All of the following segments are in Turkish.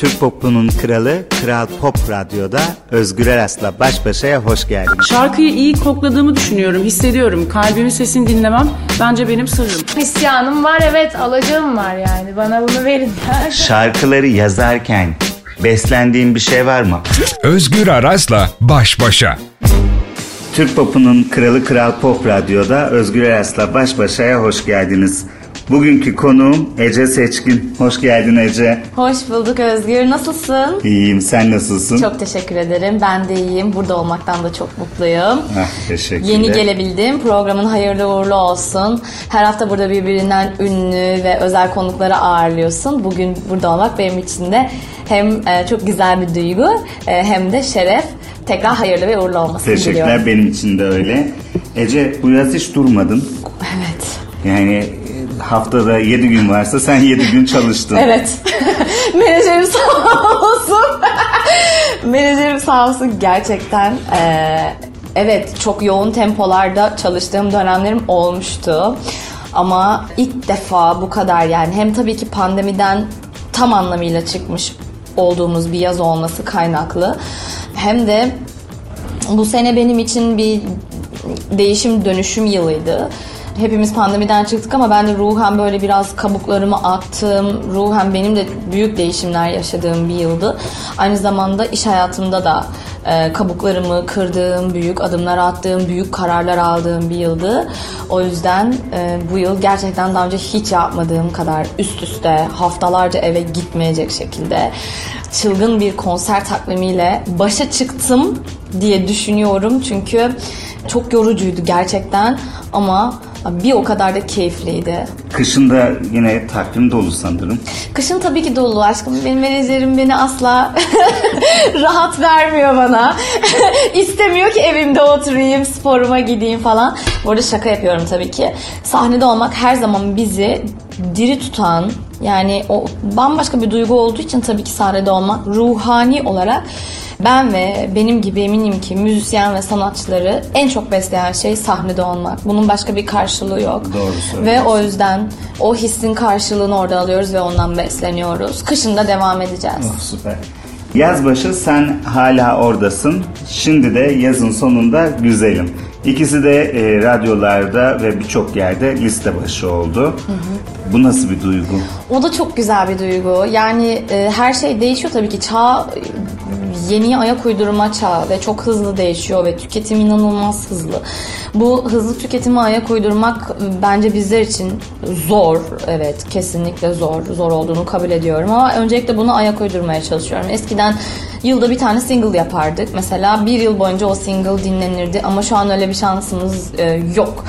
Türk popunun kralı Kral Pop Radyo'da Özgür Eras'la baş başaya hoş geldiniz. Şarkıyı iyi kokladığımı düşünüyorum, hissediyorum. Kalbimin sesini dinlemem bence benim sırrım. İsyanım var evet, alacağım var yani. Bana bunu verin. Şarkıları yazarken beslendiğin bir şey var mı? Özgür Aras'la baş başa. Türk popunun kralı Kral Pop Radyo'da Özgür Eras'la baş başaya hoş geldiniz. Bugünkü konuğum Ece Seçkin. Hoş geldin Ece. Hoş bulduk Özgür. Nasılsın? İyiyim. Sen nasılsın? Çok teşekkür ederim. Ben de iyiyim. Burada olmaktan da çok mutluyum. Ah, teşekkürler. Yeni gelebildim. Programın hayırlı uğurlu olsun. Her hafta burada birbirinden ünlü ve özel konukları ağırlıyorsun. Bugün burada olmak benim için de hem e, çok güzel bir duygu e, hem de şeref. Tekrar hayırlı ve uğurlu olmasını Teşekkürler. diliyorum. Benim için de öyle. Ece bu yaz hiç durmadın. Evet. Yani haftada 7 gün varsa sen 7 gün çalıştın. Evet. Menajerim sağ olsun. Menajerim sağ olsun gerçekten. eee, evet çok yoğun tempolarda çalıştığım dönemlerim olmuştu. Ama ilk defa bu kadar yani hem tabii ki pandemiden tam anlamıyla çıkmış olduğumuz bir yaz olması kaynaklı. Hem de bu sene benim için bir değişim dönüşüm yılıydı. Hepimiz pandemiden çıktık ama ben de ruhen böyle biraz kabuklarımı attım. Ruhen benim de büyük değişimler yaşadığım bir yıldı. Aynı zamanda iş hayatımda da e, kabuklarımı kırdığım, büyük adımlar attığım, büyük kararlar aldığım bir yıldı. O yüzden e, bu yıl gerçekten daha önce hiç yapmadığım kadar üst üste haftalarca eve gitmeyecek şekilde çılgın bir konser takvimiyle başa çıktım diye düşünüyorum. Çünkü çok yorucuydu gerçekten ama bir o kadar da keyifliydi. Kışında yine takvim dolu sanırım. Kışın tabii ki dolu aşkım. Benim menajerim beni asla rahat vermiyor bana. İstemiyor ki evimde oturayım, sporuma gideyim falan. Bu arada şaka yapıyorum tabii ki. Sahnede olmak her zaman bizi diri tutan, yani o bambaşka bir duygu olduğu için tabii ki sahnede olmak ruhani olarak ben ve benim gibi eminim ki müzisyen ve sanatçıları en çok besleyen şey sahnede olmak. Bunun başka bir karşılığı yok. Doğru. Ve o yüzden o hissin karşılığını orada alıyoruz ve ondan besleniyoruz. Kışın da devam edeceğiz. Oh, süper. Yaz başı sen hala oradasın. Şimdi de yazın sonunda güzelim. İkisi de e, radyolarda ve birçok yerde liste başı oldu. Bu nasıl bir duygu? O da çok güzel bir duygu. Yani e, her şey değişiyor tabii ki. Çağ yeniye ayak uydurma çağı ve çok hızlı değişiyor ve tüketim inanılmaz hızlı. Bu hızlı tüketime ayak uydurmak bence bizler için zor. Evet kesinlikle zor. Zor olduğunu kabul ediyorum ama öncelikle buna ayak uydurmaya çalışıyorum. Eskiden yılda bir tane single yapardık. Mesela bir yıl boyunca o single dinlenirdi ama şu an öyle bir şansımız e, yok.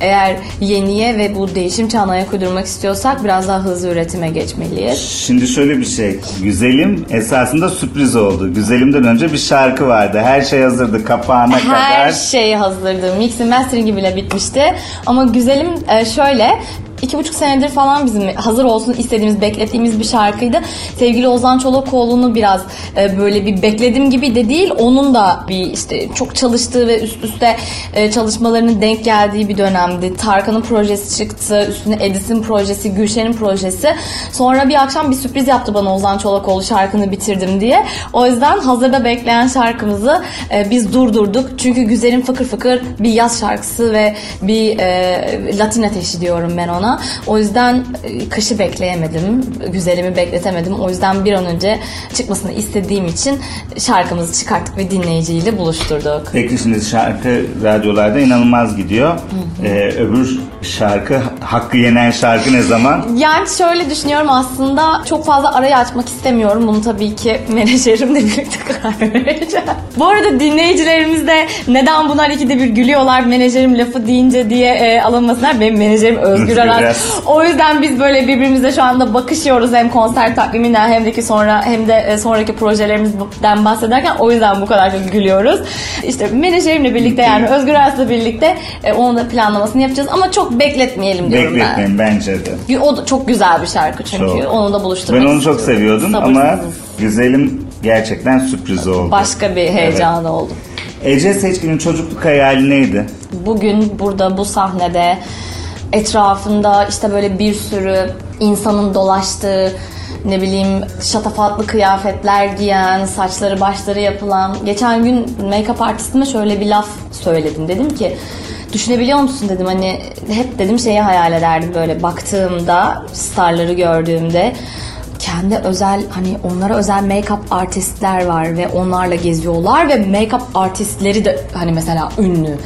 Eğer yeniye ve bu değişim çağına ayak uydurmak istiyorsak biraz daha hızlı üretime geçmeliyiz. Şimdi şöyle bir şey. Güzelim esasında sürpriz oldu. Güzelimden önce bir şarkı vardı. Her şey hazırdı kapağına Her kadar. şey hazırdı. Mixing mastering bile bitmişti. Ama güzelim e, şöyle iki buçuk senedir falan bizim hazır olsun istediğimiz, beklettiğimiz bir şarkıydı. Sevgili Ozan Çolakoğlu'nu biraz e, böyle bir bekledim gibi de değil. Onun da bir işte çok çalıştığı ve üst üste e, çalışmalarının denk geldiği bir dönemdi. Tarkan'ın projesi çıktı. Üstüne Edis'in projesi, Gülşen'in projesi. Sonra bir akşam bir sürpriz yaptı bana Ozan Çolakoğlu şarkını bitirdim diye. O yüzden hazırda bekleyen şarkımızı e, biz durdurduk. Çünkü Güzel'in fıkır fıkır bir yaz şarkısı ve bir e, Latin ateşi diyorum ben ona. O yüzden e, kışı bekleyemedim. Güzelimi bekletemedim. O yüzden bir an önce çıkmasını istediğim için şarkımızı çıkarttık ve dinleyiciyle buluşturduk. Peki şimdi şarkı radyolarda inanılmaz gidiyor. Ee, öbür şarkı, hakkı yenen şarkı ne zaman? Yani şöyle düşünüyorum aslında çok fazla arayı açmak istemiyorum. Bunu tabii ki menajerimle birlikte karar vereceğim. Bu arada dinleyicilerimiz de neden bunlar ikide bir gülüyorlar menajerim lafı deyince diye e, alınmasınlar. Benim menajerim Özgür. Aras. O yüzden biz böyle birbirimize şu anda bakışıyoruz hem konser takviminden hem de ki sonra hem de e, sonraki projelerimizden bahsederken o yüzden bu kadar çok gülüyoruz. İşte menajerimle birlikte yani Özgür Aras'la birlikte e, onun da planlamasını yapacağız ama çok bekletmeyelim diyorum ben. Bekletmeyin bence de. O da çok güzel bir şarkı çünkü. Çok. Onu da buluşturmak Ben onu çok istiyorum. seviyordum ama güzelim gerçekten sürpriz oldu. Başka bir heyecan oldu. Ece Seçkin'in çocukluk hayali neydi? Bugün burada bu sahnede etrafında işte böyle bir sürü insanın dolaştığı ne bileyim şatafatlı kıyafetler giyen, saçları başları yapılan. Geçen gün make-up artistime şöyle bir laf söyledim. Dedim ki düşünebiliyor musun dedim hani hep dedim şeyi hayal ederdim böyle baktığımda starları gördüğümde kendi özel hani onlara özel make-up artistler var ve onlarla geziyorlar ve make-up artistleri de hani mesela ünlü.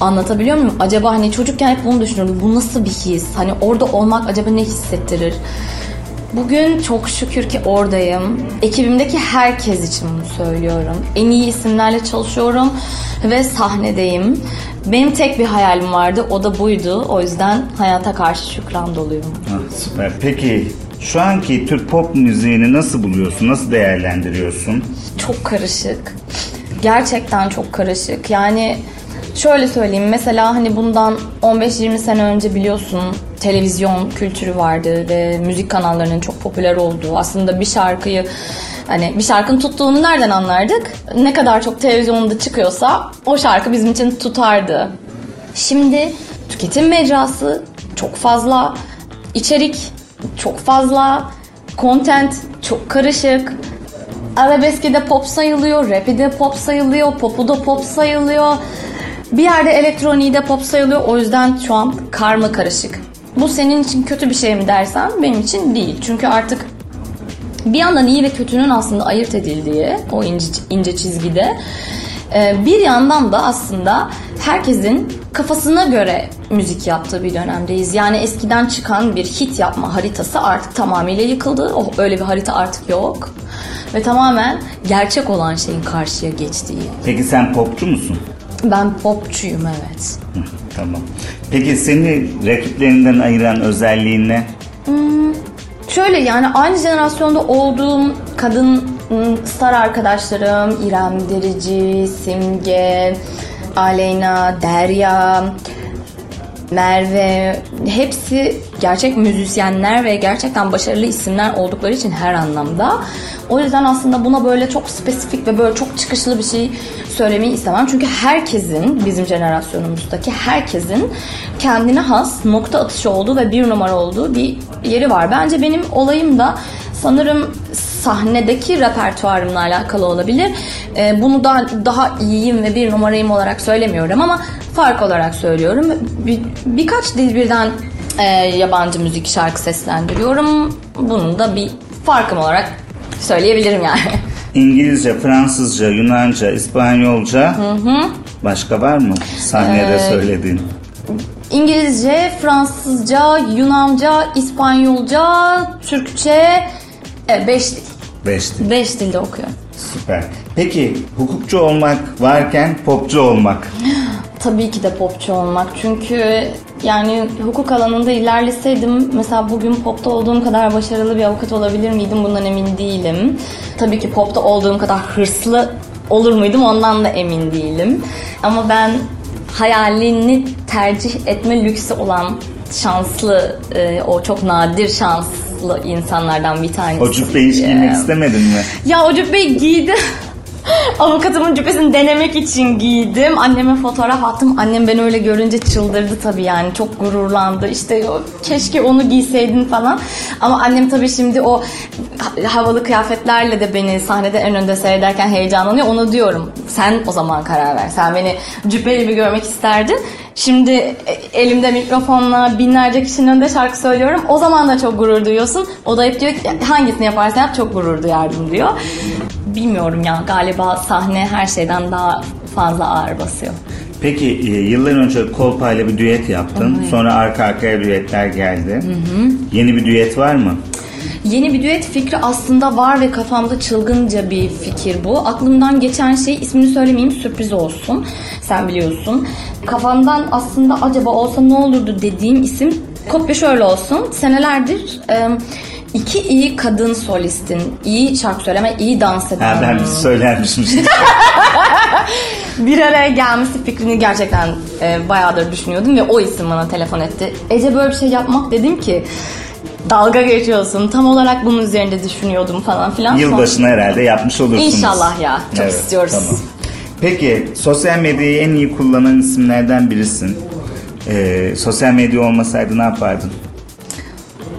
Anlatabiliyor muyum? Acaba hani çocukken hep bunu düşünüyordum. Bu nasıl bir his? Hani orada olmak acaba ne hissettirir? Bugün çok şükür ki oradayım. Ekibimdeki herkes için bunu söylüyorum. En iyi isimlerle çalışıyorum ve sahnedeyim. Benim tek bir hayalim vardı, o da buydu. O yüzden hayata karşı şükran doluyum. Ah, süper. Peki şu anki Türk pop müziğini nasıl buluyorsun? Nasıl değerlendiriyorsun? Çok karışık. Gerçekten çok karışık. Yani şöyle söyleyeyim mesela hani bundan 15-20 sene önce biliyorsun televizyon kültürü vardı ve müzik kanallarının çok popüler olduğu. Aslında bir şarkıyı hani bir şarkının tuttuğunu nereden anlardık? Ne kadar çok televizyonda çıkıyorsa o şarkı bizim için tutardı. Şimdi tüketim mecrası çok fazla, içerik çok fazla, content çok karışık. Arabeski de pop sayılıyor, rapi de pop sayılıyor, popu da pop sayılıyor. Bir yerde elektroniği de pop sayılıyor. O yüzden şu an karma karışık. Bu senin için kötü bir şey mi dersen benim için değil. Çünkü artık bir yandan iyi ve kötünün aslında ayırt edildiği o ince, ince çizgide e, bir yandan da aslında herkesin kafasına göre müzik yaptığı bir dönemdeyiz. Yani eskiden çıkan bir hit yapma haritası artık tamamıyla yıkıldı. Oh, öyle bir harita artık yok. Ve tamamen gerçek olan şeyin karşıya geçtiği. Peki sen popçu musun? Ben popçuyum evet. Tamam. Peki seni rakiplerinden ayıran özelliğin ne? Şöyle yani aynı jenerasyonda olduğum kadın ım, star arkadaşlarım İrem Derici, Simge, Aleyna, Derya, Merve hepsi gerçek müzisyenler ve gerçekten başarılı isimler oldukları için her anlamda. O yüzden aslında buna böyle çok spesifik ve böyle çok çıkışlı bir şey söylemeyi istemem. Çünkü herkesin bizim jenerasyonumuzdaki herkesin kendine has nokta atışı olduğu ve bir numara olduğu bir yeri var. Bence benim olayım da sanırım sahnedeki repertuarımla alakalı olabilir. Ee, bunu da daha iyiyim ve bir numarayım olarak söylemiyorum ama fark olarak söylüyorum. Bir, birkaç dil birden e, yabancı müzik şarkı seslendiriyorum. Bunun da bir farkım olarak söyleyebilirim yani. İngilizce, Fransızca, Yunanca, İspanyolca. Başka var mı? Sahnede Ee, söylediğin. İngilizce, Fransızca, Yunanca, İspanyolca, Türkçe, evet, beş dil. Beş dil. Beş dilde okuyorum. Süper. Peki hukukçu olmak varken popçu olmak. Tabii ki de popçu olmak. Çünkü yani hukuk alanında ilerleseydim mesela bugün popta olduğum kadar başarılı bir avukat olabilir miydim bundan emin değilim. Tabii ki popta olduğum kadar hırslı olur muydum ondan da emin değilim. Ama ben hayalini tercih etme lüksü olan şanslı, e, o çok nadir şanslı insanlardan bir tanesi. O cübbeyi hiç giymek istemedin mi? Ya o cübbeyi giydim. Avukatımın cübbesini denemek için giydim. Anneme fotoğraf attım. Annem beni öyle görünce çıldırdı tabii yani. Çok gururlandı. İşte keşke onu giyseydin falan. Ama annem tabii şimdi o ha- havalı kıyafetlerle de beni sahnede en önde seyrederken heyecanlanıyor. Onu diyorum. Sen o zaman karar ver. Sen beni cübbeli bir görmek isterdin. Şimdi e, elimde mikrofonla binlerce kişinin önünde şarkı söylüyorum. O zaman da çok gurur duyuyorsun. O da hep diyor ki hangisini yaparsan yap çok gurur duyardım diyor. Bilmiyorum ya galiba sahne her şeyden daha fazla ağır basıyor. Peki e, yıllar önce Kolpa ile bir düet yaptın. Sonra arka arkaya düetler geldi. Yeni bir düet var mı? Yeni bir düet fikri aslında var ve kafamda çılgınca bir fikir bu. Aklımdan geçen şey ismini söylemeyeyim sürpriz olsun. Sen biliyorsun. Kafamdan aslında acaba olsa ne olurdu dediğim isim kopya şöyle olsun. Senelerdir e, iki iyi kadın solistin, iyi şarkı söyleme, iyi dans eden ben bir söylermişim. bir araya gelmesi fikrini gerçekten e, bayağıdır düşünüyordum ve o isim bana telefon etti. Ece böyle bir şey yapmak dedim ki dalga geçiyorsun. Tam olarak bunun üzerinde düşünüyordum falan filan. Yılbaşına herhalde yapmış olursunuz. İnşallah ya. Çok istiyoruz. Tamam. Peki sosyal medyayı en iyi kullanan isimlerden birisin. Ee, sosyal medya olmasaydı ne yapardın?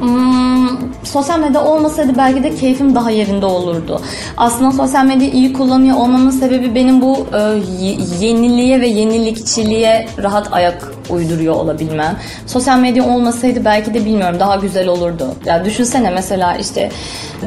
Hmm, sosyal medya olmasaydı belki de keyfim daha yerinde olurdu. Aslında sosyal medyayı iyi kullanıyor olmamın sebebi benim bu e, yeniliğe ve yenilikçiliğe rahat ayak uyduruyor olabilmem. Sosyal medya olmasaydı belki de bilmiyorum daha güzel olurdu. Ya düşünsene mesela işte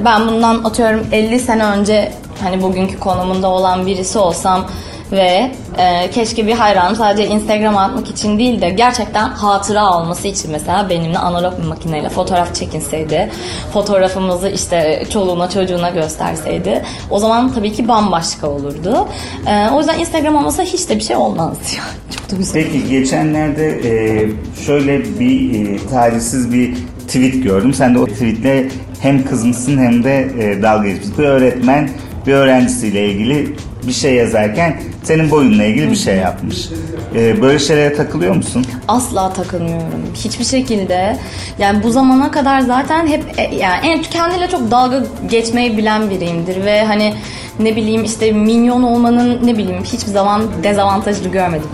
ben bundan atıyorum 50 sene önce hani bugünkü konumunda olan birisi olsam ve e, keşke bir hayranım sadece Instagram'a atmak için değil de gerçekten hatıra olması için mesela benimle analog bir makineyle fotoğraf çekinseydi, fotoğrafımızı işte çoluğuna çocuğuna gösterseydi o zaman tabii ki bambaşka olurdu. E, o yüzden Instagram olmasa hiç de bir şey olmazdı yani. Çok da güzel. Peki geçenlerde e, şöyle bir e, talihsiz bir tweet gördüm. Sen de o tweetle hem kızmışsın hem de e, dalga geçmişsin. Bir öğretmen bir öğrencisiyle ilgili bir şey yazarken senin boyunla ilgili bir şey yapmış. E, böyle şeylere takılıyor musun? asla takılmıyorum. Hiçbir şekilde. Yani bu zamana kadar zaten hep e, yani en kendiyle çok dalga geçmeyi bilen biriyimdir ve hani ne bileyim işte minyon olmanın ne bileyim hiçbir zaman dezavantajını görmedim.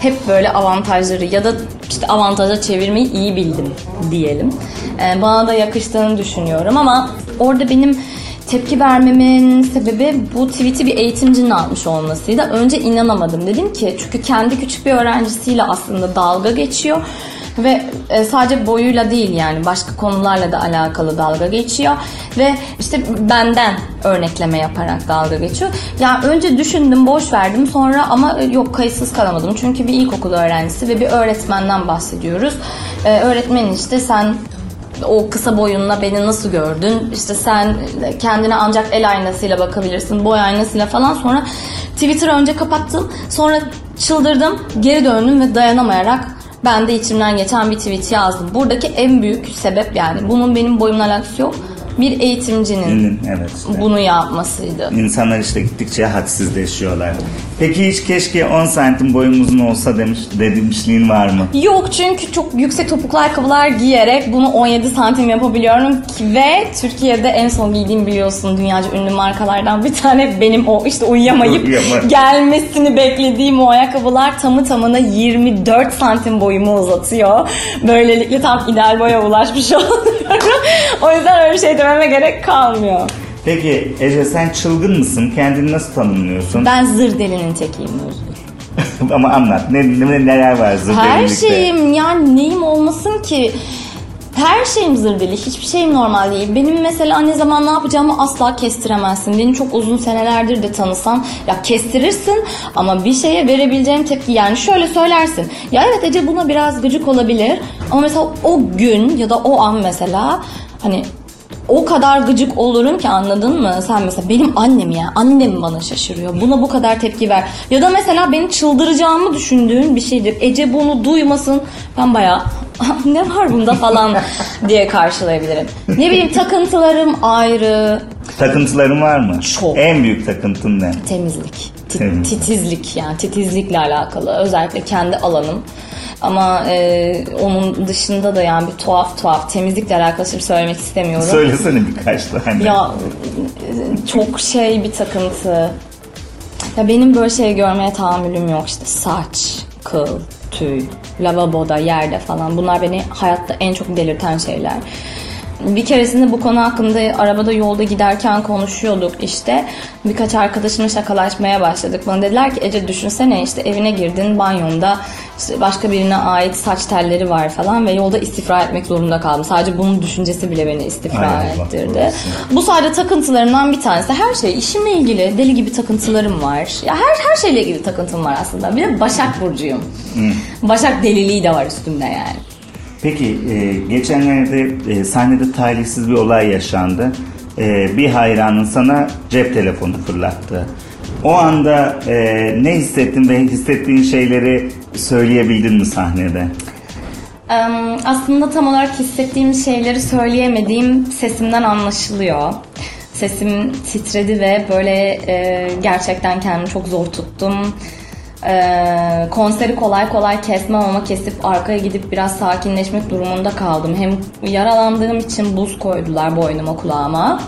Hep böyle avantajları ya da işte avantaja çevirmeyi iyi bildim diyelim. Ee, bana da yakıştığını düşünüyorum ama orada benim tepki vermemin sebebi bu tweet'i bir eğitimcinin atmış olmasıydı. Önce inanamadım. Dedim ki çünkü kendi küçük bir öğrencisiyle aslında dalga geçiyor. Ve e, sadece boyuyla değil yani başka konularla da alakalı dalga geçiyor. Ve işte benden örnekleme yaparak dalga geçiyor. Yani önce düşündüm boş verdim sonra ama e, yok kayıtsız kalamadım. Çünkü bir ilkokul öğrencisi ve bir öğretmenden bahsediyoruz. E, öğretmenin işte sen o kısa boyunla beni nasıl gördün? İşte sen kendine ancak el aynasıyla bakabilirsin, boy aynasıyla falan. Sonra Twitter'ı önce kapattım. Sonra çıldırdım, geri döndüm ve dayanamayarak ben de içimden geçen bir tweet yazdım. Buradaki en büyük sebep yani bunun benim boyumla alakası yok. Bir eğitimcinin Evet. işte. bunu yapmasıydı. İnsanlar işte gittikçe hadsizleşiyorlar. Peki hiç keşke 10 santim boyum uzun olsa demiş demişliğin var mı? Yok çünkü çok yüksek topuklu ayakkabılar giyerek bunu 17 santim yapabiliyorum ki ve Türkiye'de en son giydiğim biliyorsun dünyaca ünlü markalardan bir tane benim o işte uyuyamayıp Uyuyama. gelmesini beklediğim o ayakkabılar tamı tamına 24 santim boyumu uzatıyor. Böylelikle tam ideal boya ulaşmış oluyorum. o yüzden öyle bir şey dememe gerek kalmıyor. Peki Ece sen çılgın mısın? Kendini nasıl tanımlıyorsun? Ben zır delinin tekiyim Özgür. Ama anlat. Ne, ne- neler var zır Her delilikte? şeyim yani neyim olmasın ki? Her şeyim zır deli. Hiçbir şeyim normal değil. Benim mesela ne zaman ne yapacağımı asla kestiremezsin. Beni çok uzun senelerdir de tanısan ya kestirirsin ama bir şeye verebileceğim tepki yani şöyle söylersin. Ya evet Ece buna biraz gıcık olabilir ama mesela o gün ya da o an mesela hani o kadar gıcık olurum ki anladın mı? Sen mesela benim annem ya. Annem bana şaşırıyor. Buna bu kadar tepki ver. Ya da mesela beni çıldıracağımı düşündüğün bir şeydir. Ece bunu duymasın. Ben bayağı ne var bunda falan diye karşılayabilirim. Ne bileyim takıntılarım ayrı. Takıntıların var mı? Çok. En büyük takıntın ne? Temizlik. Ti- Temizlik. Titizlik yani titizlikle alakalı. Özellikle kendi alanım. Ama e, onun dışında da yani bir tuhaf tuhaf temizlikle alakalı şey söylemek istemiyorum. Söylesene birkaç tane. Ya çok şey bir takıntı. Ya benim böyle şey görmeye tahammülüm yok işte saç, kıl, tüy, lavaboda, yerde falan. Bunlar beni hayatta en çok delirten şeyler. Bir keresinde bu konu hakkında arabada yolda giderken konuşuyorduk işte. Birkaç arkadaşımla şakalaşmaya başladık. Bana dediler ki Ece düşünsene işte evine girdin banyonda işte başka birine ait saç telleri var falan ve yolda istifra etmek zorunda kaldım. Sadece bunun düşüncesi bile beni istifra Ay Allah ettirdi. Bu sadece takıntılarımdan bir tanesi. Her şey işimle ilgili deli gibi takıntılarım var. Ya her her şeyle ilgili takıntım var aslında. Bir de Başak burcuyum. Başak deliliği de var üstümde yani. Peki e, geçenlerde e, sahnede talihsiz bir olay yaşandı. E, bir hayranın sana cep telefonu fırlattı. O anda e, ne hissettin ve hissettiğin şeyleri söyleyebildin mi sahnede? Aslında tam olarak hissettiğim şeyleri söyleyemediğim sesimden anlaşılıyor. Sesim titredi ve böyle e, gerçekten kendimi çok zor tuttum. E, konseri kolay kolay kesmem ama kesip arkaya gidip biraz sakinleşmek durumunda kaldım. Hem yaralandığım için buz koydular boynuma kulağıma.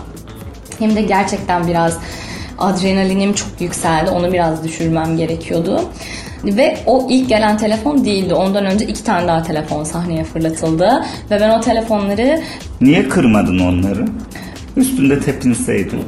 Hem de gerçekten biraz adrenalinim çok yükseldi. Onu biraz düşürmem gerekiyordu. Ve o ilk gelen telefon değildi. Ondan önce iki tane daha telefon sahneye fırlatıldı. Ve ben o telefonları Niye kırmadın onları? Üstünde tepinseydin.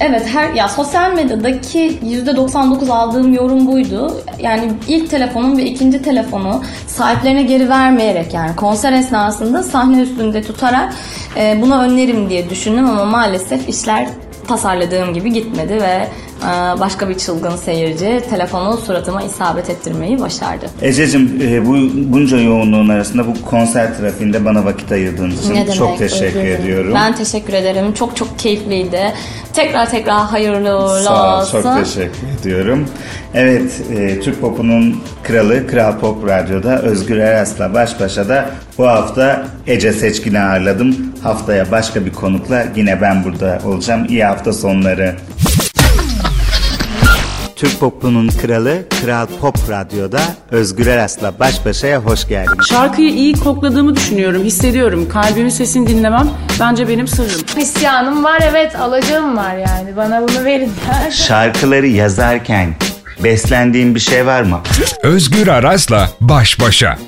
Evet her ya sosyal medyadaki %99 aldığım yorum buydu. Yani ilk telefonun ve ikinci telefonu sahiplerine geri vermeyerek yani konser esnasında sahne üstünde tutarak e, buna önlerim diye düşündüm ama maalesef işler tasarladığım gibi gitmedi ve e, başka bir çılgın seyirci telefonu suratıma isabet ettirmeyi başardı. Ececiğim e, bu bunca yoğunluğun arasında bu konser trafiğinde bana vakit ayırdığın için Ne demek, çok teşekkür özür dilerim. ediyorum. Ben teşekkür ederim. Çok çok keyifliydi. Tekrar tekrar hayırlı uğurlu Sağ ol, olsun. çok teşekkür ediyorum. Evet, e, Türk Pop'unun kralı Kral Pop Radyo'da Özgür Eras'la baş başa da bu hafta Ece Seçkin'i ağırladım. Haftaya başka bir konukla yine ben burada olacağım. İyi hafta sonları. Türk Pop'unun kralı Kral Pop Radyo'da Özgür Eras'la baş başaya hoş geldiniz. Şarkıyı iyi kokladığımı düşünüyorum, hissediyorum. Kalbimin sesini dinlemem bence benim sırrım. İsyanım var evet alacağım var yani. Bana bunu verin. Şarkıları yazarken beslendiğin bir şey var mı? Özgür Aras'la baş başa.